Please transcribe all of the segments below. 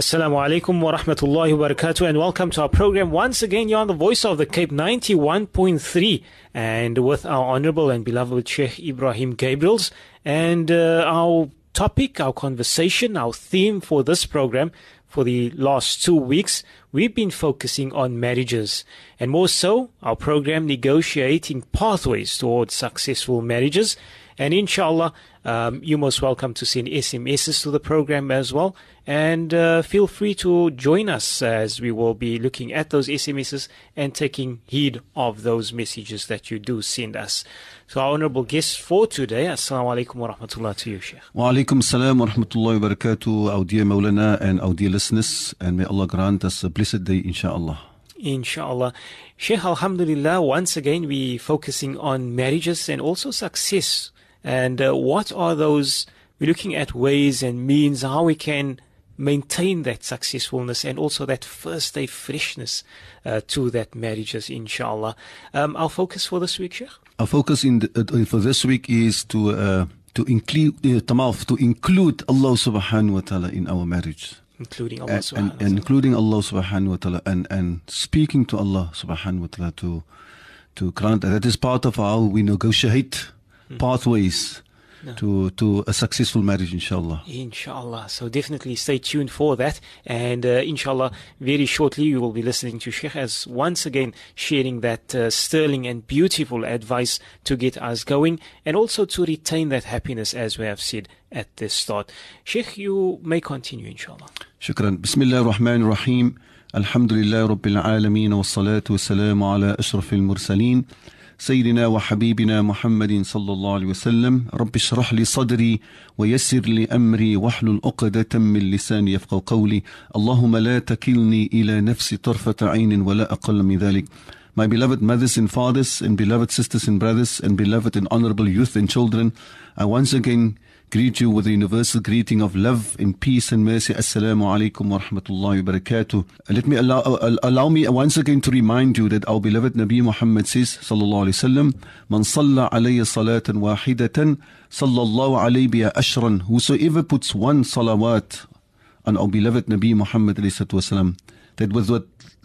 Assalamu alaikum wa rahmatullahi wa barakatuh and welcome to our program. Once again, you're on the voice of the Cape 91.3 and with our honorable and beloved Sheikh Ebrahim Gabriels and uh, our topic, our conversation, our theme for this program for the last two weeks, we've been focusing on marriages and more so our program negotiating pathways towards successful marriages. And inshallah, um, you're most welcome to send SMSs to the program as well. And uh, feel free to join us as we will be looking at those SMSs and taking heed of those messages that you do send us. So, our honorable guest for today, Assalamu alaikum wa rahmatullah to you, Sheikh. Wa alaikum salam wa rahmatullahi wa barakatuh, our dear Maulana and our dear listeners. And may Allah grant us a blessed day, inshallah. Inshallah. Sheikh, Alhamdulillah, once again, we're focusing on marriages and also success and uh, what are those? We're looking at ways and means how we can maintain that successfulness and also that first day freshness uh, to that marriages, inshallah. Um, our focus for this week, Sheikh? Our focus in the, uh, for this week is to uh, to include uh, to include Allah subhanahu wa ta'ala in our marriage. Including Allah subhanahu wa ta'ala. And, including Allah subhanahu wa ta'ala and, and speaking to Allah subhanahu wa ta'ala to to grant that is part of how we negotiate pathways no. to to a successful marriage inshallah. Inshallah. So definitely stay tuned for that. And uh, inshallah very shortly you will be listening to sheikh as once again sharing that uh, sterling and beautiful advice to get us going and also to retain that happiness as we have said at the start. Sheikh you may continue inshallah. Shukran. Bismillah ar-rahman ar-rahim alhamdulillah rabbil alamin wa salatu wa salam ala ashrafil mursaleen سيدنا وحبيبنا محمد صلى الله عليه وسلم رب اشرح لي صدري ويسر لي أمري واحلل عقدة من لساني يفقه قولي. اللهم لا تكلني إلى نفسي طرفة عين ولا أقل من ذلك. My beloved mothers and fathers and beloved sisters and brothers and beloved and honorable youth and children, I once again greet you with the universal greeting of love and peace and mercy. Assalamu alaikum wa rahmatullahi wa barakatuh. Let me allow, uh, allow me once again to remind you that our beloved Nabi Muhammad says, sallallahu alayhi wasallam, man salla alayya salatan wahidatan, sallallahu alayhi biya ashran. Whosoever puts one salawat on our beloved Nabi Muhammad alayhi wasallam, that with,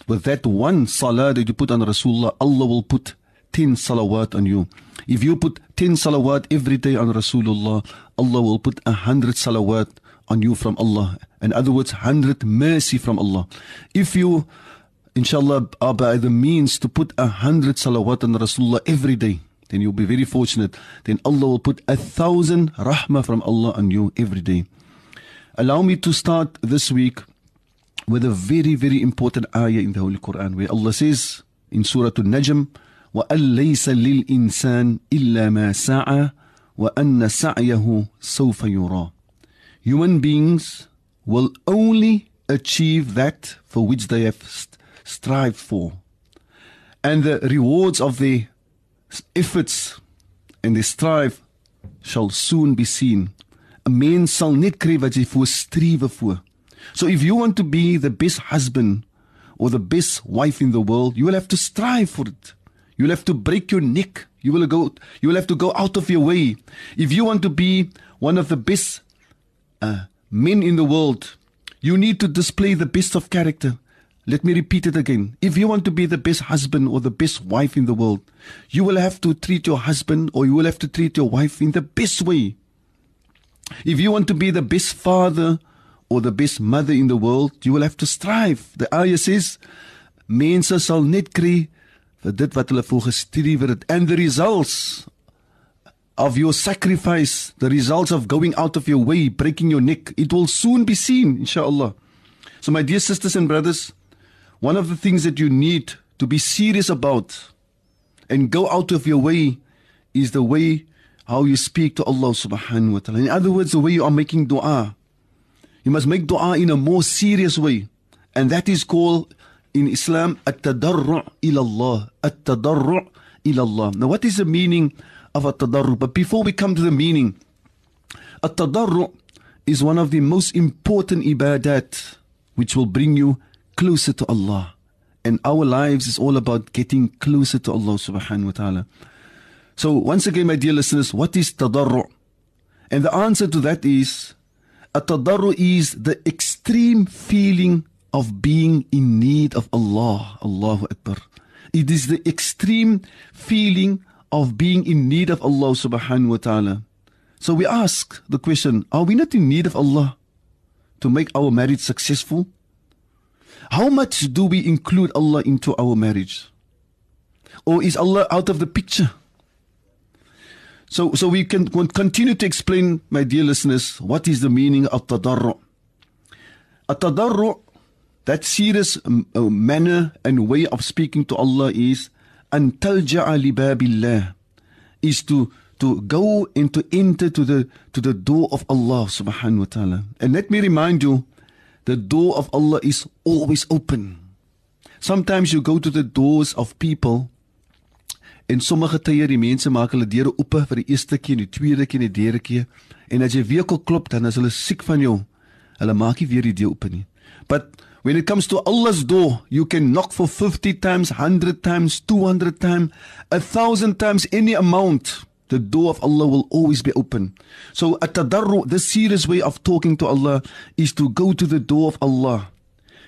with that one salah that you put on Rasulullah, Allah will put 10 salawat on you. If you put 10 salawat every day on Rasulullah, Allah will put a hundred salawat on you from Allah. In other words, hundred mercy from Allah. If you, inshallah, are by the means to put a hundred salawat on Rasulullah every day, then you'll be very fortunate. Then Allah will put a thousand rahmah from Allah on you every day. Allow me to start this week with a very, very important ayah in the Holy Quran where Allah says in Surah Al-Najm, وأن ليس للإنسان إلا ما سعى وأن سعيه سوف يرى Human beings will only achieve that for which they have strived for. And the rewards of their efforts and their strive shall soon be seen. 'n Mens sal net kry wat jy voor strewe voor. So if you want to be the best husband or the best wife in the world, you will have to strive for it. You'll have to break your neck. You will go. You will have to go out of your way if you want to be one of the best uh, men in the world. You need to display the best of character. Let me repeat it again. If you want to be the best husband or the best wife in the world, you will have to treat your husband or you will have to treat your wife in the best way. If you want to be the best father or the best mother in the world, you will have to strive. The ayah says, mense sal net dit wat hulle volgestreef het and the results of your sacrifice the results of going out of your way breaking your neck it will soon be seen inshallah. So my dear sisters and brothers one of the things that you need to be serious about and go out of your way is the way how you speak to Allah subhanahu wa ta'ala. In other words the way you are making dua. You must make dua in a more serious way and that is called in Islam at-tadarru' ila Allah at-tadarru' ila Allah now what is the meaning of at-tadarru' but before we come to the meaning at-tadarru' is one of the most important ibadat which will bring you closer to Allah. And our lives is all about getting closer to Allah subhanahu wa ta'ala. So once again my dear listeners what is tadarru' and the answer to that is At-tadarru is the extreme feeling of being in need of Allah. Allahu Akbar. It is the extreme feeling of being in need of Allah subhanahu wa ta'ala. So we ask the question, are we not in need of Allah to make our marriage successful? How much do we include Allah into our marriage? Or is Allah out of the picture? So, so we can continue to explain, my dear listeners, what is the meaning of tadarru. A tadarru, that serious uh, manner and way of speaking to Allah is an talja'a libabillah, is to to go and to enter to the to the door of Allah subhanahu wa ta'ala. And let me remind you, the door of Allah is always open. Sometimes you go to the doors of people En sommige tye die mense maak hulle deure oop vir die eerste keer, die tweede keer, die derde keer. En as jy weer klop, dan is hulle siek van jou. Hulle maak nie weer die deur oop nie. But when it comes to Allah's door, you can knock for 50 times, 100 times, 200 times, a 1000 times any amount. The door of Allah will always be open. So at-tadarru, the serious way of talking to Allah is to go to the door of Allah,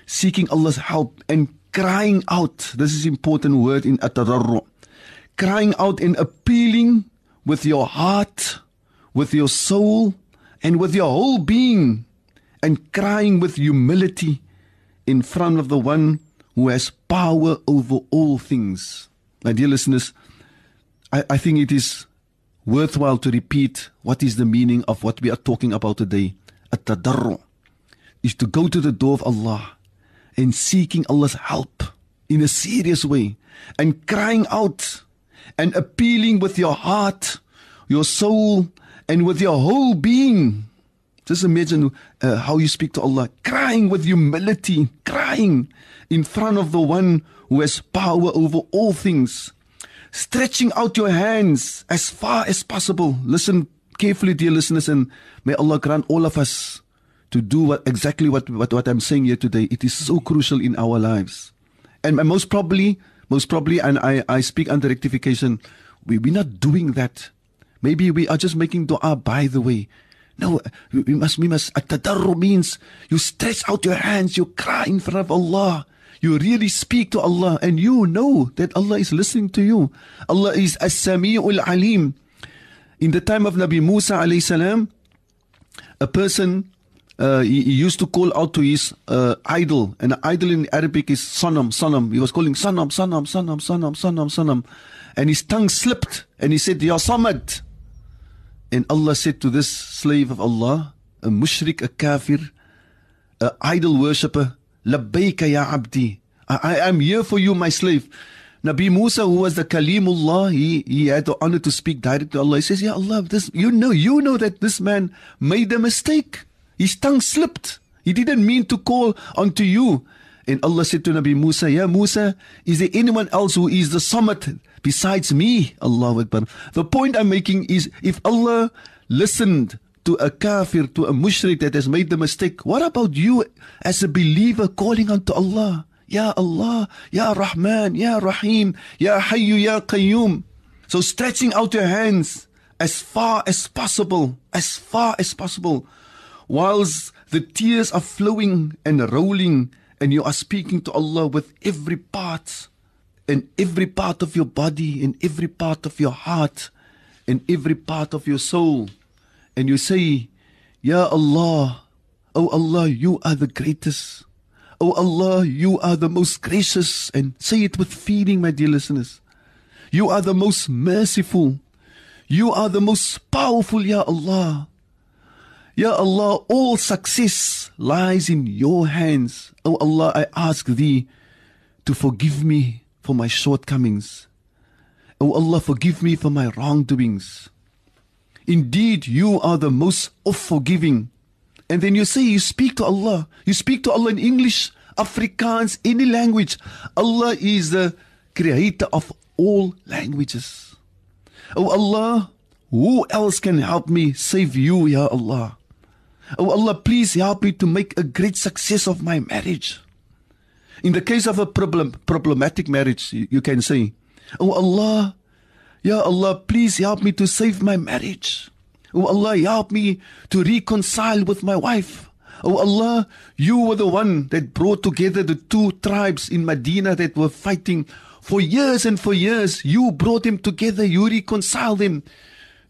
seeking Allah's help and crying out. This is important word in at-tadarru crying out and appealing with your heart, with your soul, and with your whole being, and crying with humility in front of the one who has power over all things. My dear listeners, I, I think it is worthwhile to repeat what is the meaning of what we are talking about today. At-tadarru is to go to the door of Allah and seeking Allah's help in a serious way and crying out and appealing with your heart, your soul, and with your whole being. Just imagine uh, how you speak to Allah, crying with humility, crying in front of the one who has power over all things, stretching out your hands as far as possible. Listen carefully, dear listeners, and may Allah grant all of us to do what, exactly what, what, what I'm saying here today. It is so crucial in our lives. And most probably, most probably, and I, I speak under rectification, we, we're not doing that. Maybe we are just making dua by the way. No, we must, we must, at-tadarru means you stretch out your hands, you cry in front of Allah. You really speak to Allah and you know that Allah is listening to you. Allah is as-sami'ul alim. In the time of Nabi Musa alayhi salam, a person uh, he, he, used to call out to his uh, idol, and idol in Arabic is sanam, sanam. He was calling sanam, sanam, sanam, sanam, sanam, sanam, and his tongue slipped, and he said, Ya Samad. And Allah said to this slave of Allah, a mushrik, a kafir, a idol worshipper, Labbaika ya abdi. I am here for you, my slave. Nabi Musa, who was the Kalimullah, he, he had the honor to speak directly to Allah. He says, Ya Allah, this, you know, you know that this man made a mistake. His tongue slipped. He didn't mean to call unto you. And Allah said to Nabi Musa, Ya Musa, is there anyone else who is the Samad besides me? Allahu Akbar. The point I'm making is if Allah listened to a kafir, to a mushrik that has made the mistake, what about you as a believer calling unto Allah? Ya Allah, Ya Rahman, Ya Rahim, Ya Hayyu, Ya Qayyum. So stretching out your hands as far as possible, as far as possible whilst the tears are flowing and rolling, and you are speaking to Allah with every part, and every part of your body, in every part of your heart, in every part of your soul, and you say, Ya Allah, O Allah, you are the greatest. O Allah, you are the most gracious, and say it with feeling, my dear listeners. You are the most merciful. You are the most powerful, Ya Allah. Ya Allah, all success lies in your hands. Oh Allah, I ask thee to forgive me for my shortcomings. Oh Allah, forgive me for my wrongdoings. Indeed, you are the most of forgiving. And then you say, you speak to Allah. You speak to Allah in English, Afrikaans, any language. Allah is the creator of all languages. Oh Allah, who else can help me save you, Ya Allah? Oh Allah, please help me to make a great success of my marriage. In the case of a problem, problematic marriage, you, can say, Oh Allah, Ya Allah, please help me to save my marriage. Oh Allah, help me to reconcile with my wife. Oh Allah, you were the one that brought together the two tribes in Medina that were fighting for years and for years. You brought them together, you reconciled them.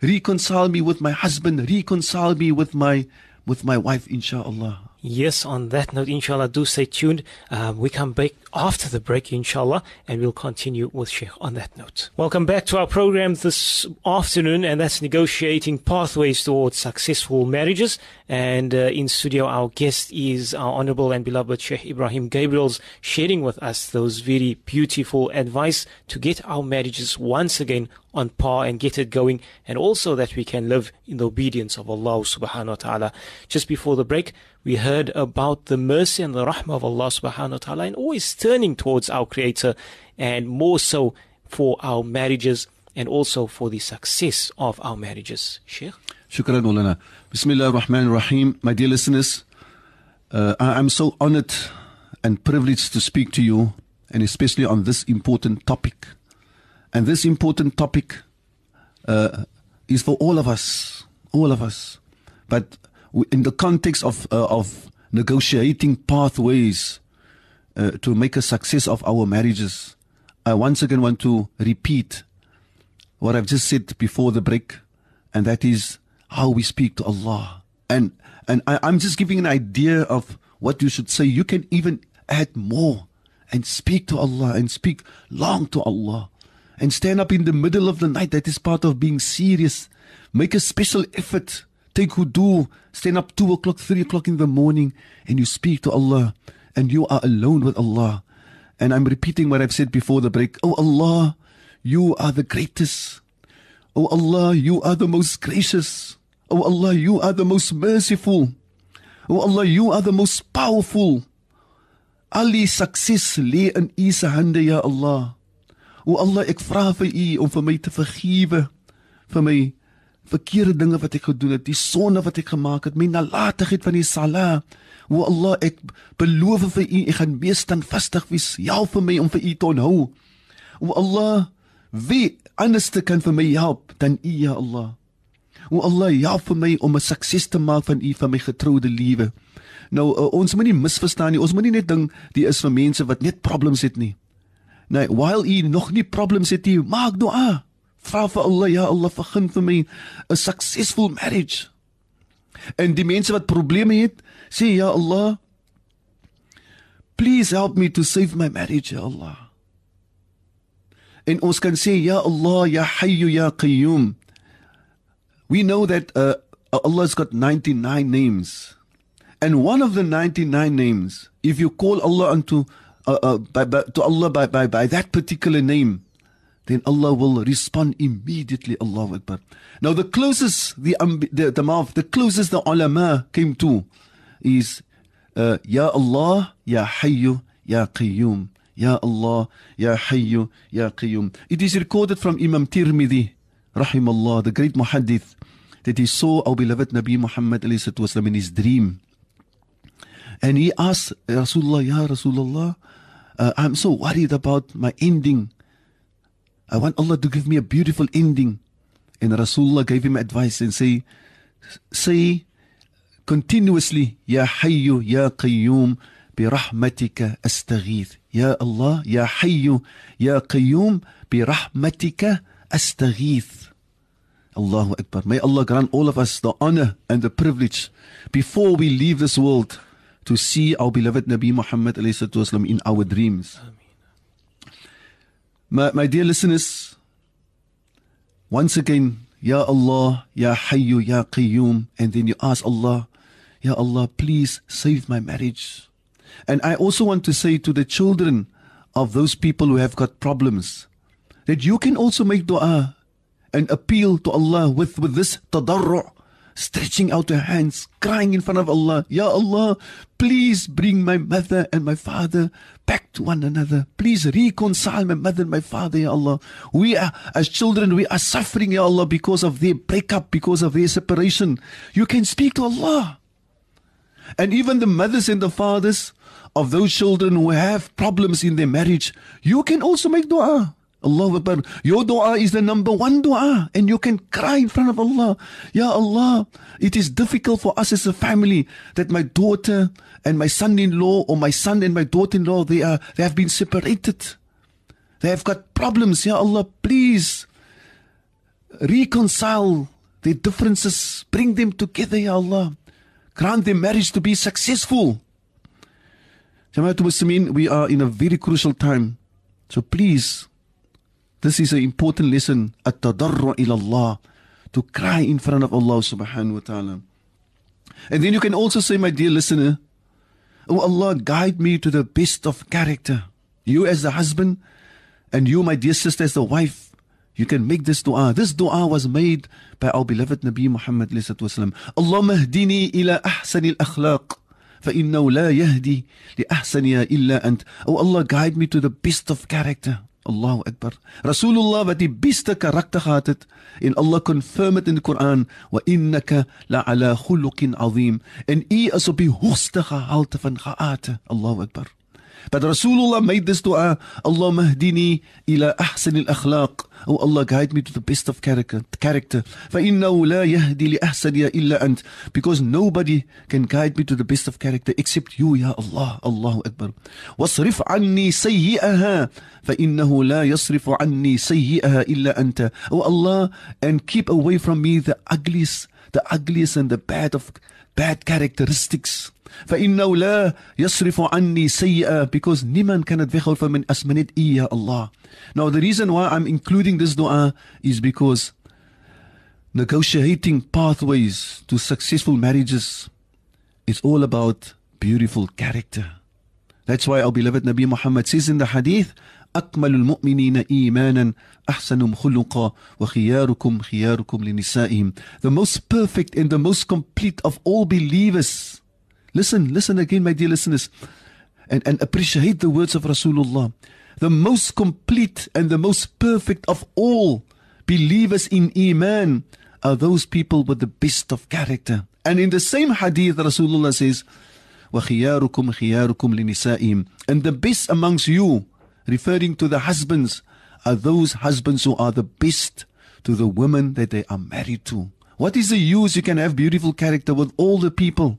Reconcile me with my husband, reconcile me with my with my wife, inshallah. Yes, on that note, inshallah, do stay tuned. Um, we come back after the break, inshallah, and we'll continue with Sheikh on that note. Welcome back to our program this afternoon, and that's negotiating pathways towards successful marriages. And uh, in studio, our guest is our honorable and beloved Sheikh Ebrahim Gabriels, sharing with us those very beautiful advice to get our marriages once again on par and get it going, and also that we can live in the obedience of Allah subhanahu wa ta'ala. Just before the break, we heard about the mercy and the rahmah of Allah subhanahu wa ta'ala and always turning towards our Creator and more so for our marriages and also for the success of our marriages. Sheikh? Shukran, Maulana. Bismillah ar-Rahman rahim My dear listeners, uh, I am so honored and privileged to speak to you, and especially on this important topic. And this important topic uh, is for all of us, all of us. But in the context of, uh, of negotiating pathways uh, to make a success of our marriages, I once again want to repeat what I've just said before the break, and that is how we speak to Allah. And and I, I'm just giving an idea of what you should say. You can even add more and speak to Allah and speak long to Allah and stand up in the middle of the night. That is part of being serious. Make a special effort. Take wudu. Stand up two o'clock, three o'clock in the morning, and you speak to Allah, and you are alone with Allah. And I'm repeating what I've said before the break. Oh Allah, you are the greatest. Oh Allah, you are the most gracious. Oh Allah, you are the most merciful. Oh Allah, you are the most powerful. Ali sukses lê in U se hande, ya Allah. O Allah, ek vra vir U om vir my te vergewe vir my verkeerde dinge wat ek gedoen het, die sonde wat ek gemaak het, my nalatigheid van die sala. O Allah, ek beloof vir U, ek gaan wees standvastig wees. Help vir my om vir U te onhou. O Allah, wie anders kan vir my help dan U, ya Allah? O Allah, help vir my om 'n sukses te maak van U van my getroude lewe. Nou uh, ons moenie misverstaan nie. Ons moenie net dink die is vir mense wat net problems het nie. Nee, while u nog nie problems het nie, maak dua. Vra vir Allah, ja Allah, vergun vir my 'n successful marriage. En die mense wat probleme het, sê Ya Allah, please help me to save my marriage, ya Allah. En ons kan sê ja Allah, ya Hayyu ya Qayyum. We know that uh, Allah's got 99 names. And one of the 99 names, if you call Allah unto uh, uh, by, by, to Allah by, by, by that particular name, then Allah will respond immediately. Allahu Akbar. Now, the closest the the, the, the, the closest the ulama came to is uh, Ya Allah, Ya Hayyu, Ya Qayyum. Ya Allah, Ya Hayyu, Ya Qayyum. It is recorded from Imam Tirmidhi, Rahimallah, the great muhaddith, that he saw our beloved Nabi Muhammad in his dream. And he asked Rasulullah, Ya Rasulullah, uh, I'm so worried about my ending. I want Allah to give me a beautiful ending. And Rasulullah gave him advice and say, say continuously, Ya Hayyu, Ya Qayyum, برحمتك أستغيث يا الله يا حي يا قيوم برحمتك أستغيث Allahu Akbar. May Allah grant all of us the honor and the privilege before we leave this world to see our beloved Nabi Muhammad والسلام, in our dreams. My, my dear listeners, once again, Ya Allah, Ya Hayyu, Ya Qayyum, and then you ask Allah, Ya Allah, please save my marriage. And I also want to say to the children of those people who have got problems that you can also make dua and appeal to Allah with, with this tadarru' stretching out her hands, crying in front of Allah, Ya Allah, please bring my mother and my father back to one another. Please reconcile my mother and my father, Ya Allah. We are, as children, we are suffering, Ya Allah, because of their breakup, because of their separation. You can speak to Allah. And even the mothers and the fathers of those children who have problems in their marriage, you can also make dua. Allah Akbar. Your dua is the number one dua, and you can cry in front of Allah. Ya Allah, it is difficult for us as a family that my daughter and my son-in-law, or my son and my daughter-in-law, they are they have been separated. They have got problems. Ya Allah, please reconcile their differences, bring them together, Ya Allah. Grant their marriage to be successful. Jamaatul Muslimin, we are in a very crucial time. So please, this is an important lesson. At-tadarru Allah. To cry in front of Allah subhanahu wa ta'ala. And then you can also say, my dear listener, Oh Allah, guide me to the best of character. You as the husband, and you, my dear sister, as the wife, you can make this dua. This dua was made by our beloved Nabi Muhammad wasallam. Allahumma hdini ila ahsani al-akhlaq. فإنه لا يهدي لأحسنها إلا أنت. Oh Allah, guide me to the best of character. Allahu Akbar. Rasulullah wat die beste karakter gehad het en Allah confirm het in die Koran wa innaka la ala khuluqin azim en u is op die hoogste gehalte van geaate. Allahu Akbar. But Rasulullah made this dua, Allahumma hdini ila ahsan al-akhlaq. Oh Allah, guide me to the best of character. character. فَإِنَّهُ لَا يَهْدِي لِأَحْسَنِيَ إِلَّا أَنْتَ Because nobody can guide me to the best of character except you, Ya Allah. Allahu Akbar. وَاصْرِفْ عَنِّي سَيِّئَهَا فَإِنَّهُ لَا يَصْرِفُ عَنِّي سَيِّئَهَا إِلَّا أَنْتَ Oh Allah, and keep away from me the ugliest, the ugliest and the bad of bad characteristics. فإنه لا يصرف عني سيئة because niemand kan het weghou van my as my net U, Ya Allah. Now the reason why I'm including this dua is because negotiating pathways to successful marriages is all about beautiful character. That's why our beloved Nabi Muhammad says in the hadith, أكمل المؤمنين إيمانا أحسنهم خلقا وخياركم خياركم لنسائهم. The most perfect and the most complete of all believers Listen, listen again, my dear listeners, and, and appreciate the words of Rasulullah. The most complete and the most perfect of all believers in Iman are those people with the best of character. And in the same hadith, Rasulullah says, وَخِيَارُكُمْ خِيَارُكُمْ لِنِسَائِهِمْ And the best amongst you, referring to the husbands, are those husbands who are the best to the women that they are married to. What is the use you can have beautiful character with all the people?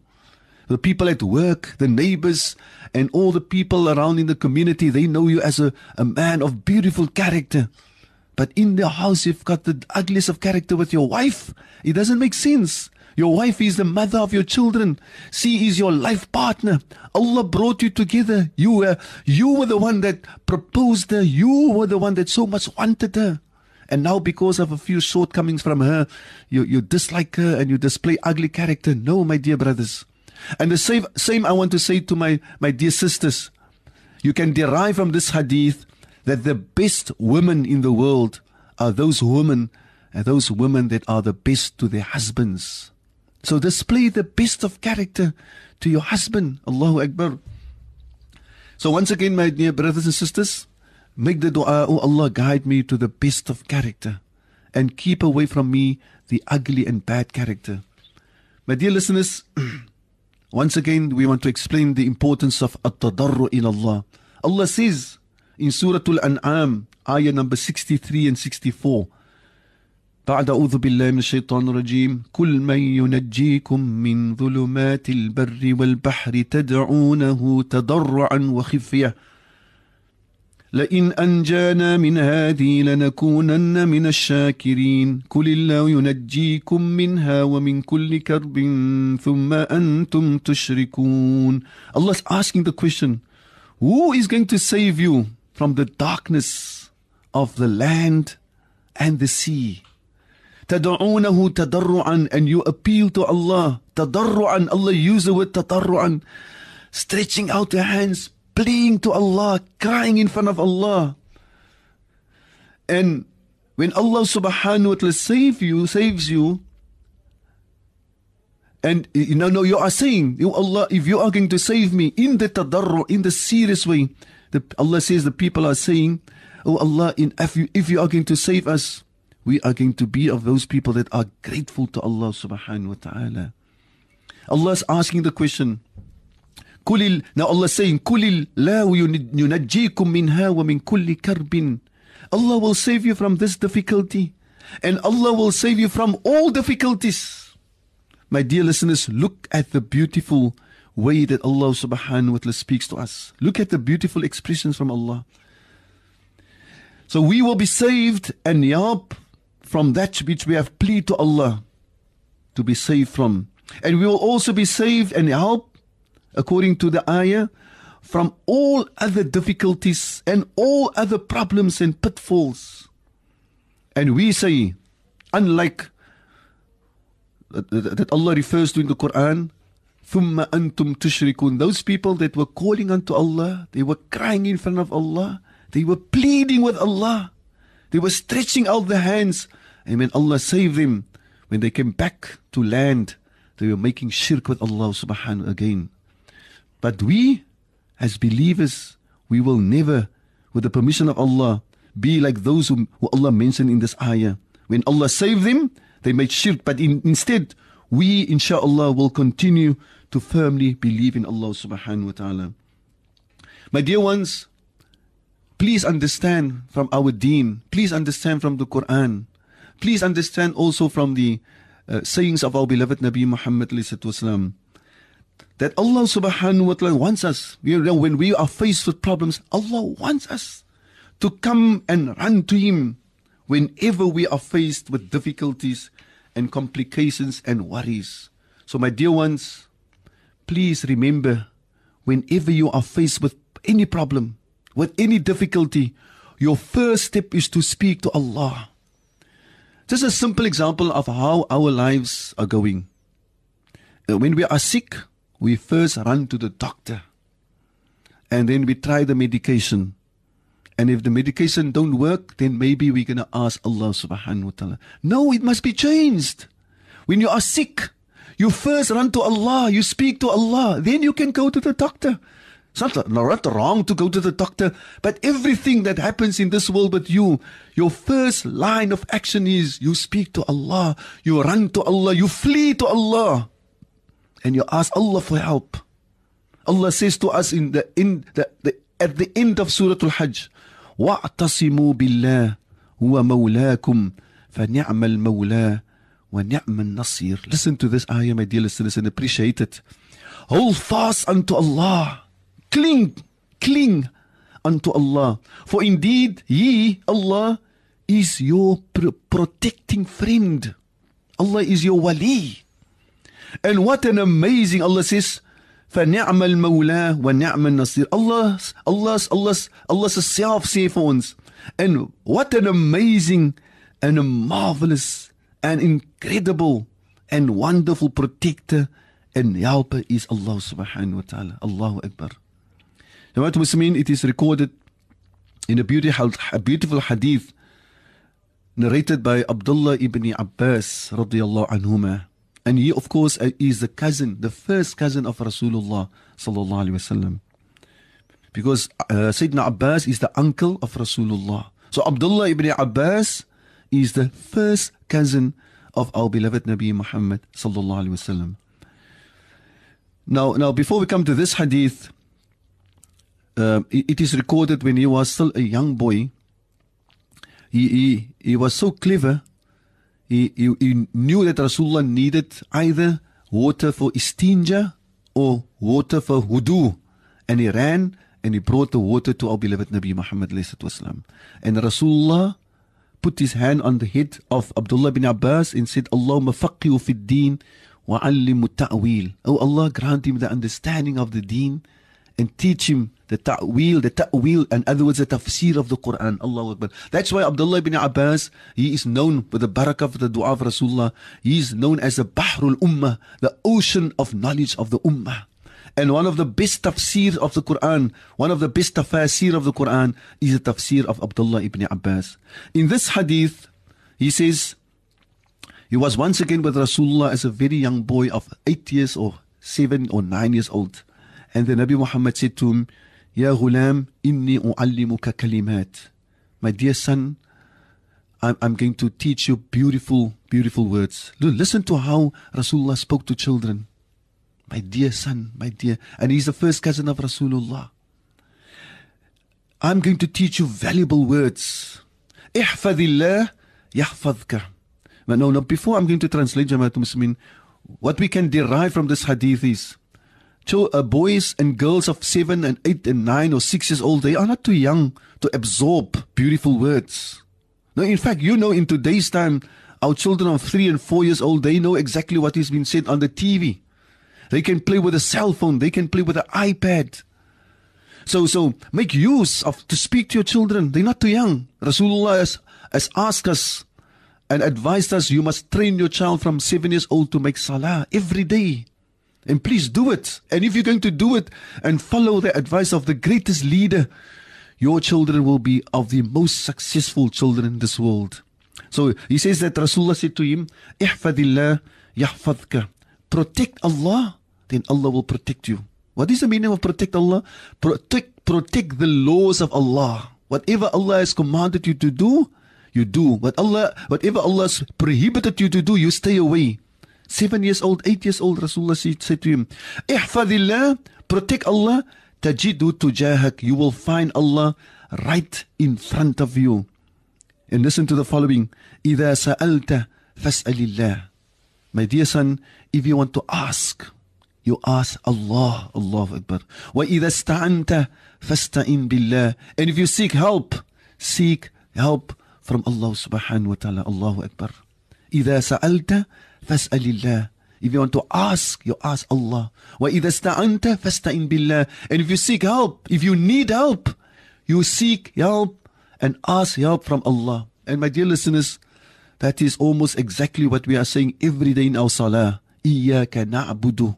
the people at work, the neighbors, and all the people around in the community, they know you as a, a man of beautiful character. But in the house, you've got the ugliest of character with your wife. It doesn't make sense. Your wife is the mother of your children. She is your life partner. Allah brought you together. You were, you were the one that proposed her. You were the one that so much wanted her. And now, because of a few shortcomings from her, you, you dislike her and you display ugly character. No, my dear brothers. And the same, same I want to say to my, my dear sisters. You can derive from this hadith that the best women in the world are those women and those women that are the best to their husbands. So display the best of character to your husband. Allahu Akbar. So once again, my dear brothers and sisters, make the dua, oh Allah, guide me to the best of character and keep away from me the ugly and bad character. My dear listeners, Once again, we want to explain the importance of at-tadarru in Allah. Allah says in Surah Al-An'am, ayah number 63 and 64, بعد أعوذ بالله من الشيطان الرجيم كل من ينجيكم من ظلمات البر والبحر تدعونه تضرعا وخفيه لئن أنجانا من هذه لنكونن من الشاكرين قل الله ينجيكم منها ومن كل كرب ثم أنتم تشركون Allah is asking the question Who is going to save you from the darkness of the land and the sea تدعونه تضرعا and you appeal to Allah تضرعا Allah use the word تضرعا stretching out your hands pleading to Allah, crying in front of Allah. And when Allah subhanahu wa ta'ala save you, saves you, and you know, no, you are saying, you Allah, if you are going to save me in the tadarru, in the serious way, the, Allah says the people are saying, Oh Allah, in, if, you, if you are going to save us, we are going to be of those people that are grateful to Allah subhanahu wa ta'ala. Allah is asking the question, Kulil. Now Allah is saying, Kulil la yunajjikum minha wa kulli karbin. Allah will save you from this difficulty. And Allah will save you from all difficulties. My dear listeners, look at the beautiful way that Allah subhanahu wa ta'ala speaks to us. Look at the beautiful expressions from Allah. So we will be saved and yap from that which we have plead to Allah to be saved from. And we will also be saved and help according to the ayah, from all other difficulties and all other problems and pitfalls. And we say, unlike that Allah refers to in the Quran, ثُمَّ أَنْتُمْ تُشْرِكُونَ Those people that were calling unto Allah, they were crying in front of Allah, they were pleading with Allah, they were stretching out their hands, and when Allah saved them, when they came back to land, they were making shirk with Allah subhanahu again. But we, as believers, we will never, with the permission of Allah, be like those whom, who Allah mentioned in this ayah. When Allah saved them, they made shirk, but in, instead, we, inshallah, will continue to firmly believe in Allah subhanahu wa ta'ala. My dear ones, please understand from our deen, please understand from the Quran, please understand also from the uh, sayings of our beloved Nabi Muhammad that Allah subhanahu wa ta'ala wants us, you know, when we are faced with problems, Allah wants us to come and run to Him whenever we are faced with difficulties and complications and worries. So, my dear ones, please remember whenever you are faced with any problem, with any difficulty, your first step is to speak to Allah. Just a simple example of how our lives are going. Uh, when we are sick, we first run to the doctor and then we try the medication and if the medication don't work, then maybe we're going to ask Allah subhanahu wa ta'ala. No, it must be changed. When you are sick, you first run to Allah, you speak to Allah, then you can go to the doctor. It's not, not wrong to go to the doctor, but everything that happens in this world with you, your first line of action is you speak to Allah, you run to Allah, you flee to Allah, and you ask Allah for help. Allah says to us in the in the, the at the end of Surah Al-Hajj, واعتصموا بالله هو مولاكم فنعم المولى ونعم النصير Listen to this ayah my dear listeners and appreciate it Hold fast unto Allah Cling, cling unto Allah For indeed He, Allah is your pr protecting friend Allah is your wali And what an amazing Allah says فنعم المولى ونعم النصير Allah Allah Allah Allah self say for ons and what an amazing and a marvelous and incredible and wonderful protector and helper is Allah subhanahu wa ta'ala Allahu Akbar Now what Muslimin it is recorded in a beautiful, a beautiful hadith narrated by Abdullah ibn Abbas radiyallahu anhumah And he, of course, uh, is the cousin, the first cousin of Rasulullah sallallahu alaihi wasallam. Because uh, Sayyidina Abbas is the uncle of Rasulullah. So Abdullah ibn Abbas is the first cousin of our beloved Nabi Muhammad sallallahu alaihi wasallam. Now, now before we come to this hadith, uh, it, is recorded when he was still a young boy. He, he, he was so clever he, he, he knew that Rasulullah needed either water for istinja or water for wudu. And he ran and he brought the water to our beloved Nabi Muhammad. And Rasulullah put his hand on the head of Abdullah bin Abbas and said, Allahumma faqihu fi deen wa allimu ta'wil. Oh Allah, grant him the understanding of the deen and teach him the ta'wil, the ta'wil, in other words, the tafsir of the Quran. Allahu Akbar. That's why Abdullah ibn Abbas, he is known with the barakah of the dua of Rasulullah. He is known as the Bahrul Ummah, the ocean of knowledge of the Ummah. And one of the best tafsir of the Quran, one of the best tafsir of the Quran is the tafsir of Abdullah ibn Abbas. In this hadith, he says, he was once again with Rasulullah as a very young boy of eight years or seven or nine years old. And the Nabi Muhammad said to him, My dear son, I'm, I'm going to teach you beautiful, beautiful words. Listen to how Rasulullah spoke to children. My dear son, my dear. And he's the first cousin of Rasulullah. I'm going to teach you valuable words. Ihfadillah. But no, no, before I'm going to translate Jamaatul Muslimin, what we can derive from this hadith is uh, boys and girls of seven and eight and nine or six years old, they are not too young to absorb beautiful words. Now, in fact, you know, in today's time, our children of three and four years old, they know exactly what is being said on the TV. They can play with a cell phone. They can play with an iPad. So, so make use of to speak to your children. They're not too young. Rasulullah has, has asked us and advised us, you must train your child from seven years old to make salah every day. And please do it. And if you're going to do it and follow the advice of the greatest leader, your children will be of the most successful children in this world. So he says that Rasulullah said to him, Ihfadillah yahfadka. Protect Allah, then Allah will protect you. What is the meaning of protect Allah? Protect, protect the laws of Allah. Whatever Allah has commanded you to do, you do. What Allah, whatever Allah has prohibited you to do, you stay away Seven years old, eight years old, Rasulullah said, said to him, Ihfadillah, protect Allah, tajidu tujahak. You will find Allah right in front of you. And listen to the following. إذا سألت فاسأل الله. My dear son, if you want to ask, you ask Allah, Allah Akbar. وإذا استعنت فاستعن بالله. And if you seek help, seek help from Allah subhanahu wa ta'ala. Allahu Akbar. إذا سألت فاسأل الله. If you want to ask, you ask Allah. وإذا استعنت فاستعن بالله. And if you seek help, if you need help, you seek help and ask help from Allah. And my dear listeners, that is almost exactly what we are saying every day in our salah. إياك نعبد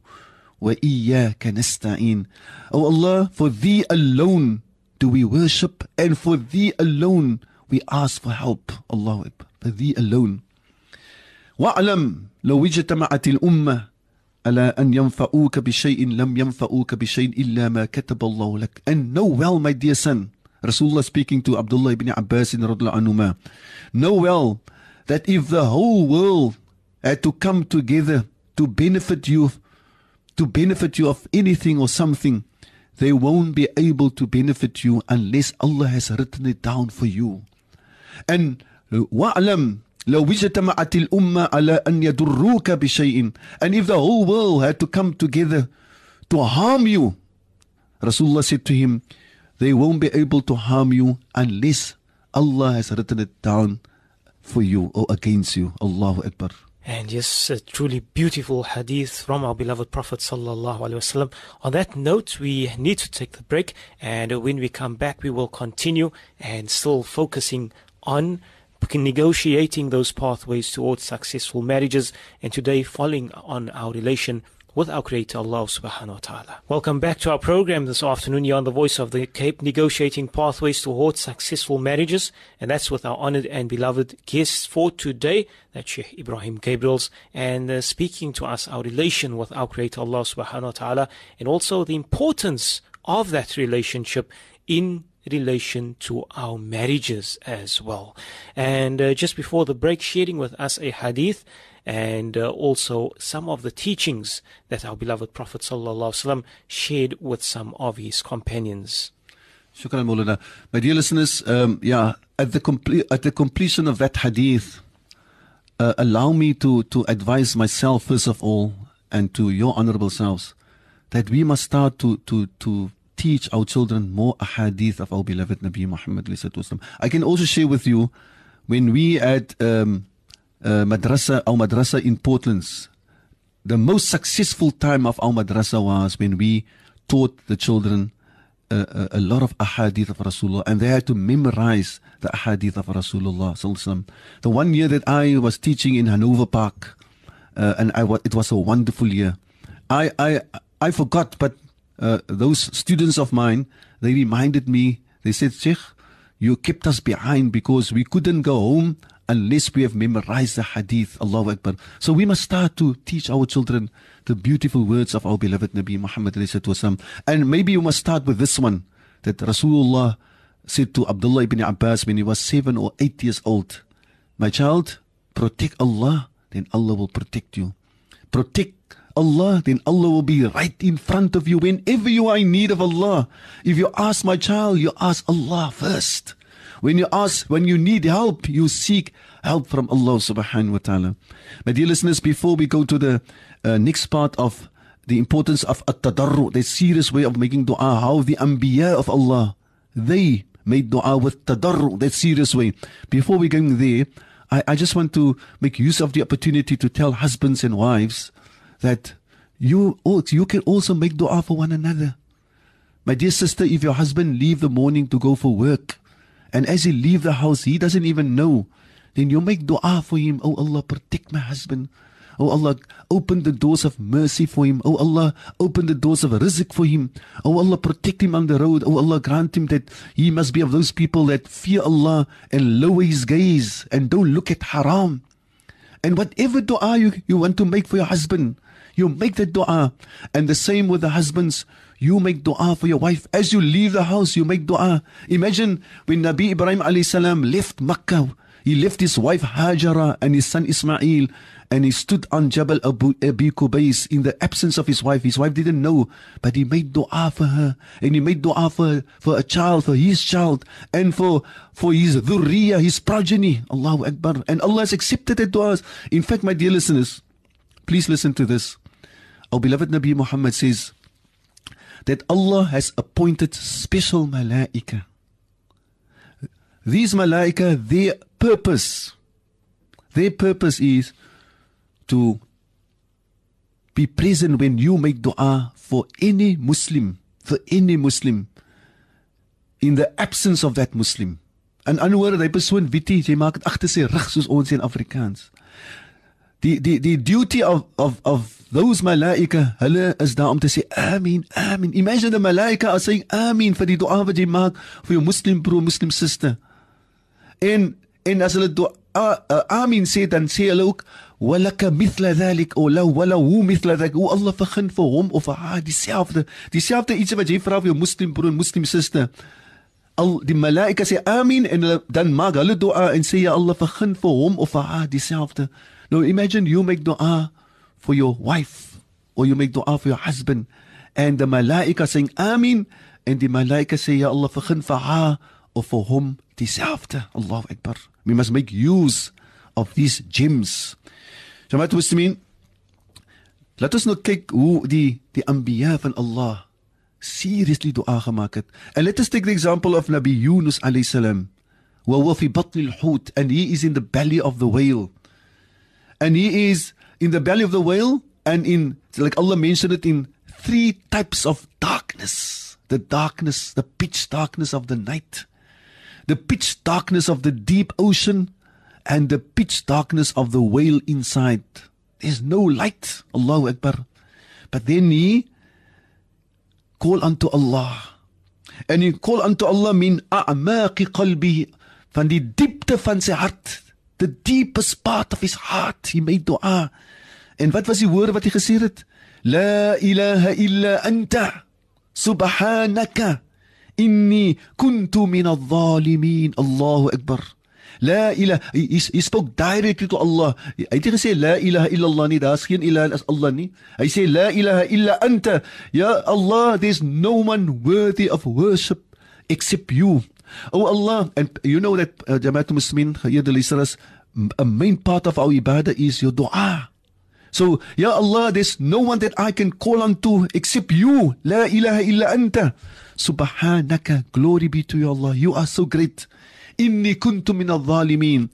وإياك نستعين. Oh Allah, for Thee alone do we worship and for Thee alone we ask for help. Allah For Thee alone. واعلم لو اجتمعت الأمة على أن ينفعوك بشيء لم ينفعوك بشيء إلا ما كتب الله لك. And know well, my dear son, Rasulullah speaking to Abdullah ibn Abbas in Radullah Anuma. Know well that if the whole world had to come together to benefit you, to benefit you of anything or something, they won't be able to benefit you unless Allah has written it down for you. And وَأَعْلَمْ لو اجتمعت الأمة على أن يضروك بشيء and if the whole world had to come together to harm you Rasulullah said to him they won't be able to harm you unless Allah has written it down for you or against you Allahu Akbar and yes, a truly beautiful hadith from our beloved Prophet sallallahu alaihi wasallam. On that note, we need to take the break, and when we come back, we will continue and still focusing on negotiating those pathways towards successful marriages, and today following on our relation with our Creator Allah subhanahu wa ta'ala. Welcome back to our program this afternoon. You're on the voice of the Cape, negotiating pathways towards successful marriages. And that's with our honored and beloved guests for today, that's Sheikh Ebrahim Gabriels, and uh, speaking to us our relation with our Creator Allah subhanahu wa ta'ala, and also the importance of that relationship in relation to our marriages as well. And uh, just before the break, sharing with us a hadith and uh, also some of the teachings that our beloved Prophet ﷺ shared with some of his companions. Shukran, Maulana. My dear listeners, um, yeah, at the, comple- at the completion of that hadith, uh, allow me to, to advise myself, first of all, and to your honorable selves, that we must start to, to, to teach our children more ahadith of our beloved Nabi Muhammad. I can also share with you when we at um, uh, madrasa, our madrasa in Portland's, the most successful time of our madrasa was when we taught the children uh, a, uh, a, lot of ahadith of Rasulullah and they had to memorize the ahadith of Rasulullah. The one year that I was teaching in Hanover Park, uh, and I, it was a wonderful year. I, I, I forgot, but uh, those students of mine, they reminded me, they said, Sheikh, you kept us behind because we couldn't go home unless we have memorized the hadith. Allahu Akbar. So we must start to teach our children the beautiful words of our beloved Nabi Muhammad. And maybe you must start with this one that Rasulullah said to Abdullah ibn Abbas when he was seven or eight years old, My child, protect Allah, then Allah will protect you. Protect Allah, then Allah will be right in front of you whenever you are in need of Allah. If you ask my child, you ask Allah first. When you ask, when you need help, you seek help from Allah subhanahu wa ta'ala. My dear listeners, before we go to the uh, next part of the importance of at-tadarru, the serious way of making dua, how the anbiya of Allah, they made dua with tadarru, that serious way. Before we go there, I, I just want to make use of the opportunity to tell husbands and wives that you, you can also make dua for one another. My dear sister, if your husband leave the morning to go for work, and as he leave the house, he doesn't even know, then you make dua for him. Oh Allah, protect my husband. Oh Allah, open the doors of mercy for him. Oh Allah, open the doors of rizq for him. Oh Allah, protect him on the road. Oh Allah, grant him that he must be of those people that fear Allah and lower his gaze and don't look at haram. And whatever dua you, you want to make for your husband, you make the dua. And the same with the husbands. You make dua for your wife. As you leave the house, you make dua. Imagine when Nabi Ibrahim alayhi salam left Makkah. He left his wife Hajara and his son Ismail and he stood on Jabal Abu, Abi Kubais in the absence of his wife. His wife didn't know, but he made dua for her, and he made dua for, for a child, for his child, and for, for his dhurriya, his progeny. Allahu Akbar. And Allah has accepted the du'as. In fact, my dear listeners, please listen to this. Our beloved Nabi Muhammad says that Allah has appointed special malaika. These malaika, their purpose, their purpose is to be present when you make dua for any Muslim, for any Muslim, in the absence of that Muslim. In ander woorde, die persoon weet jy maak dit agter sy rug soos ons in Afrikaans. Die die die duty of of of Those malaika, hulle is daar om te sê amen, amen. Imagine the malaika as saying amen vir die dua wat jy maak vir jou moslim broer, moslim suster. En en as hulle dua amen sê dan sê hulle ook walaka mithla dhalik aw law wala hu mithla dhalik. O Allah vergun vir hom of vir haar dieselfde, dieselfde iets wat jy vra vir jou moslim broer, moslim suster. Al die malaika sê amen en hulle, dan maak hulle dua en sê ja Allah vergun vir hom of vir haar dieselfde. Nou imagine you make dua for your wife or you make dua for your husband and the malaika saying amen en die malaika sê Allah begin vir haar of vir hom dieselfde Allahu akbar we must make use of these gems Jamaat Muslimin, laat ons nou kyk hoe die die anbiya van Allah seriously dua gemaak het. And let us take the example of Nabi Yunus alayhi salam. Wa huwa and he is in the belly of the whale. And he is in the belly of the whale and in like Allah mentioned it in three types of darkness. The darkness, the pitch darkness of the night. The pitch darkness of the deep ocean and the pitch darkness of the whale inside. There's no light. Allahu Akbar. But then he call unto Allah. And he call unto Allah min a'maqi qalbihi. Van die diepte van sy hart. The deepest part of his heart. He made dua. En wat was die woorde wat hy gesê het? La ilaha illa anta. Subhanaka. Inni kuntu min al-zalimin. Allahu Akbar. La ilaha he, he spoke directly to Allah. Hy het gesê la ilaha illallah nie, daar's geen ilah as Allah nie. Hy sê la ilaha illa anta. Ya Allah, there's no one worthy of worship except you. Oh Allah, and you know that uh, Jamaatul Muslimin, geëerde listeners, a main part of our ibadah is your dua. So, Ya Allah, there's no one that I can call on to except you. La ilaha illa anta. Subhanaka. Glory be to you, Allah. You are so great. Inni kuntu min al-zalimin.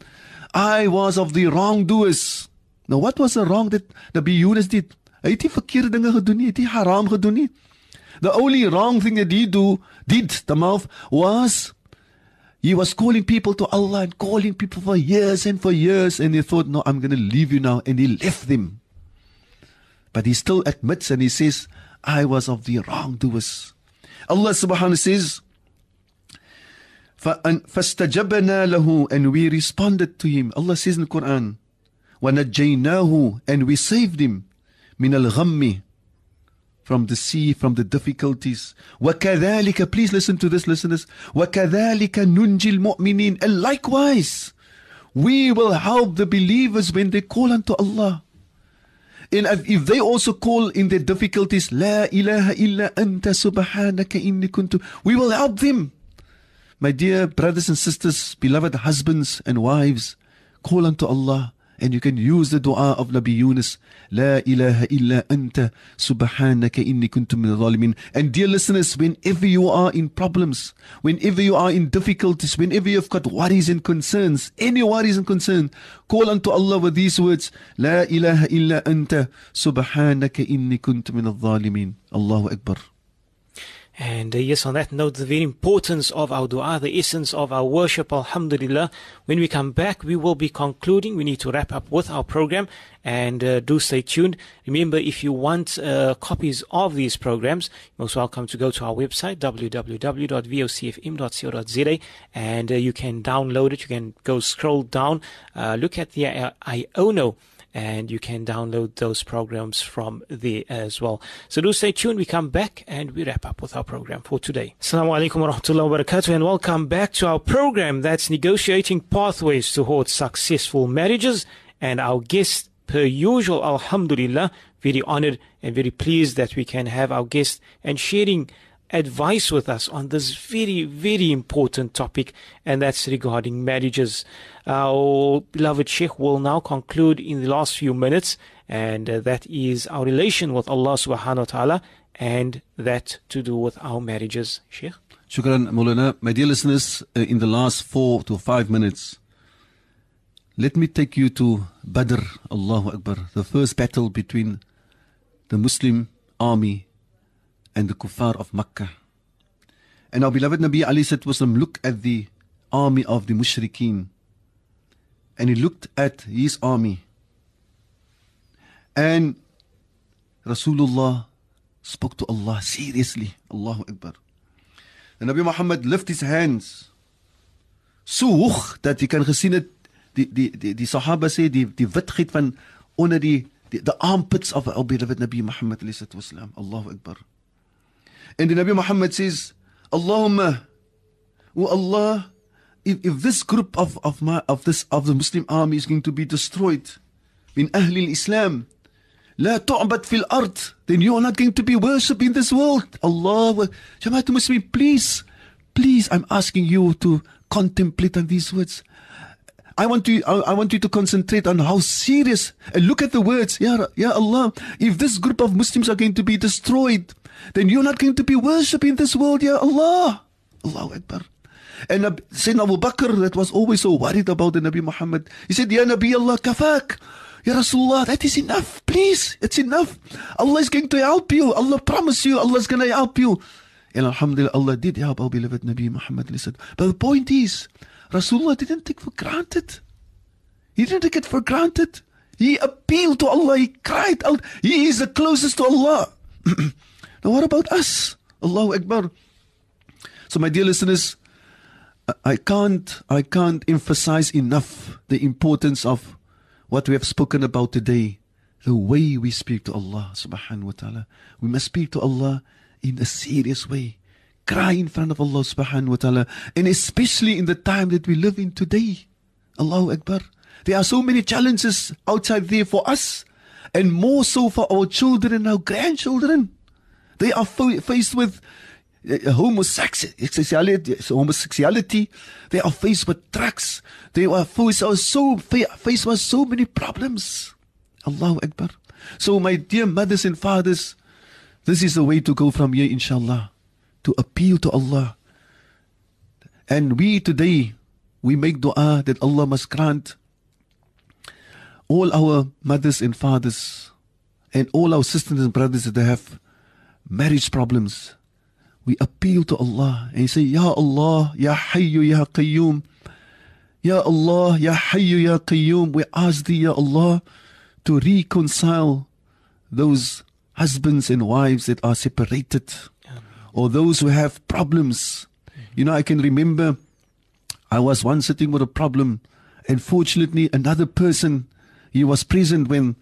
I was of the wrongdoers. Now what was the wrong that Nabi Yunus did? Haram. The only wrong thing that he do did the mouth was he was calling people to Allah and calling people for years and for years and he thought no I'm going to leave you now and he left them. But he still admits and he says I was of the wrongdoers. Allah subhanahu wa ta'ala says فاستجبنا له and we responded to him Allah says in the Quran ونجيناه and we saved him من الغم from the sea from the difficulties وكذلك please listen to this listeners وكذلك ننجي المؤمنين and likewise we will help the believers when they call unto Allah and if they also call in their difficulties لا إله إلا أنت سبحانك إني كنت we will help them My dear brothers and sisters, beloved husbands and wives, call unto Allah and you can use the dua of Nabi Yunus. La ilaha illa anta subhanaka inni kuntum min zalimin. And dear listeners, whenever you are in problems, whenever you are in difficulties, whenever you've got worries and concerns, any worries and concerns, call unto Allah with these words. La ilaha illa anta subhanaka inni kuntum min zalimin. Allahu Akbar. And uh, yes, on that note, the very importance of our dua, the essence of our worship, alhamdulillah. When we come back, we will be concluding. We need to wrap up with our program and uh, do stay tuned. Remember, if you want uh, copies of these programs, you're most welcome to go to our website, www.vocfm.co.za, and uh, you can download it. You can go scroll down, uh, look at the uh, Iono and you can download those programs from there as well. So do stay tuned. We come back and we wrap up with our program for today. Assalamu alaikum wa rahmatullahi wa barakatuh and welcome back to our program that's negotiating pathways towards successful marriages and our guest per usual, alhamdulillah, very honored and very pleased that we can have our guest and sharing advice with us on this very, very important topic, and that's regarding marriages. Our beloved Sheikh will now conclude in the last few minutes, and uh, that is our relation with Allah subhanahu wa ta'ala and that to do with our marriages. Sheikh? Shukran, Maulana. My dear listeners, uh, in the last four to five minutes, let me take you to Badr, Allahu Akbar, the first battle between the Muslim army and the kuffar of Makkah. And our beloved Nabi Ali Wasallam looked at the army of the mushrikeen and he looked at his army. And Rasulullah spoke to Allah seriously. Allahu Akbar. And Nabi Muhammad lifted his hands so hoog dat jy kan gesien het die die die die sahaba sê die die witheid van onder die the armpits of our beloved Nabi Muhammad alayhi wasallam. Allahu Akbar. And the Nabi Muhammad says, Allahumma, O Allah, if, if this group of, of, my, of, this, of the Muslim army is going to be destroyed, in Ahlul Islam, لا تعبد في الأرض, then you are not going to be worshipped in this world. Allah, Jamaatul Muslim, please, please, I'm asking you to contemplate on these words. I want you, I, want you to concentrate on how serious, and look at the words, Ya, Ya Allah, if this group of Muslims are going to be destroyed, then you're not going to be worshipping this world, Ya Allah. Allahu Akbar. And Sayyidina Abu Bakr, that was always so worried about the Nabi Muhammad, he said, Ya Nabi Allah, kafak. Ya Rasulullah, that is enough. Please, it's enough. Allah is going to help you. Allah promised you, Allah is going to help you. And Alhamdulillah, Allah did help our beloved Nabi Muhammad. Listen. But the point is, Rasulullah didn't take for granted. He didn't take it for granted. He appealed to Allah. He cried out. He is the closest to Allah. Now, what about us? Allahu Akbar. So, my dear listeners, I can't, I can't emphasize enough the importance of what we have spoken about today. The way we speak to Allah subhanahu wa ta'ala. We must speak to Allah in a serious way. Cry in front of Allah subhanahu wa ta'ala. And especially in the time that we live in today. Allahu Akbar. There are so many challenges outside there for us. And more so for our children and our grandchildren. They are faced with uh, homosexuality, homosexuality. They are faced with drugs. They are faced, are so, faced with so many problems. Allahu Akbar. So, my dear mothers and fathers, this is the way to go from here, inshallah, to appeal to Allah. And we today, we make dua that Allah must grant all our mothers and fathers and all our sisters and brothers that have marriage problems, we appeal to Allah and say, Ya Allah, Ya Hayyu, Ya Qayyum. Ya Allah, Ya Hayyu, Ya Qayyum. We ask thee, Ya Allah, to reconcile those husbands and wives that are separated or those who have problems. You know, I can remember I was once sitting with a problem, and fortunately, another person he was present when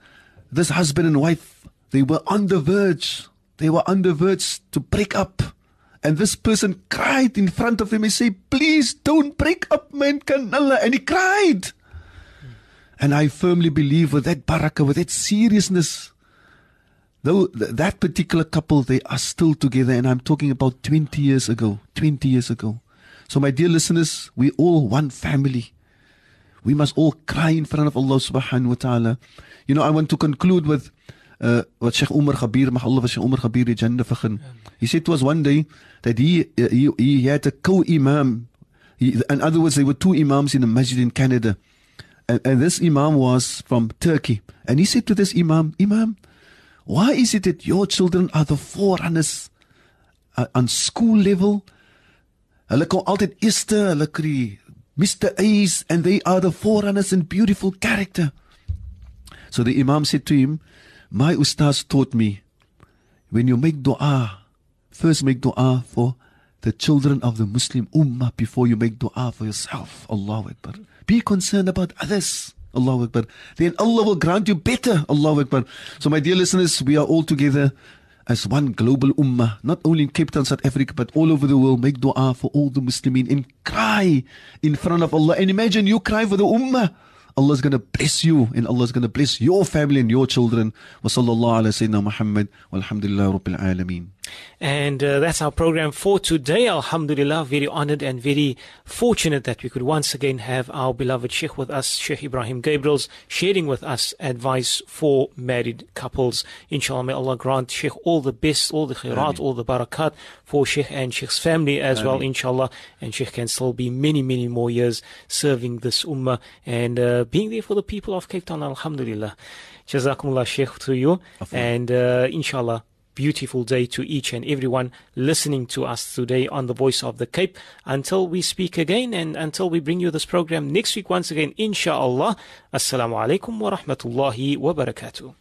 this husband and wife they were on the verge they were on the verge to break up. And this person cried in front of him and said, Please don't break up, man, Kanala. And he cried. And I firmly believe with that baraka, with that seriousness, though that particular couple, they are still together. And I'm talking about 20 years ago. 20 years ago. So, my dear listeners, we all one family. We must all cry in front of Allah subhanahu wa ta'ala. You know, I want to conclude with uh, what Sheikh Umar Khabir, mag Allah Sheikh Umar Khabir die Jannah vergun. He said to us one day that he, he, he had a co-imam. In other words, there were two imams in a masjid in Canada. And, and this imam was from Turkey. And he said to this imam, Imam, why is it that your children are the forerunners uh, on school level? Hulle kom altyd eerste, hulle kry Mr. A's and they are the forerunners in beautiful character. So the Imam said to him, My Ustaz taught me when you make dua, first make dua for the children of the Muslim Ummah before you make dua for yourself. Allahu Akbar. Be concerned about others. Allahu Akbar. Then Allah will grant you better. Allahu Akbar. So, my dear listeners, we are all together as one global ummah, not only in Cape Town, South Africa, but all over the world. Make dua for all the Muslimin and cry in front of Allah. And imagine you cry for the ummah. Allah is going to bless you and Allah is going to bless your family and your children. Wa sallallahu ala sayyidina Muhammad walhamdulillah rabbil alameen. And uh, that's our program for today. Alhamdulillah, very honored and very fortunate that we could once again have our beloved Sheikh with us, Sheikh Ebrahim Gabriels, sharing with us advice for married couples. Inshallah, may Allah grant Sheikh all the best, all the khairat, Ameen. all the barakat for Sheikh and Sheikh's family as well, inshallah. And Sheikh can still be many, many more years serving this ummah and uh, being there for the people of Cape Town. Alhamdulillah. Jazakumullah Sheikh to you. Afwan. And uh, inshallah, beautiful day to each and everyone listening to us today on the Voice of the Cape. Until we speak again and until we bring you this program next week once again, inshallah. Assalamu alaikum wa rahmatullahi wa barakatuh.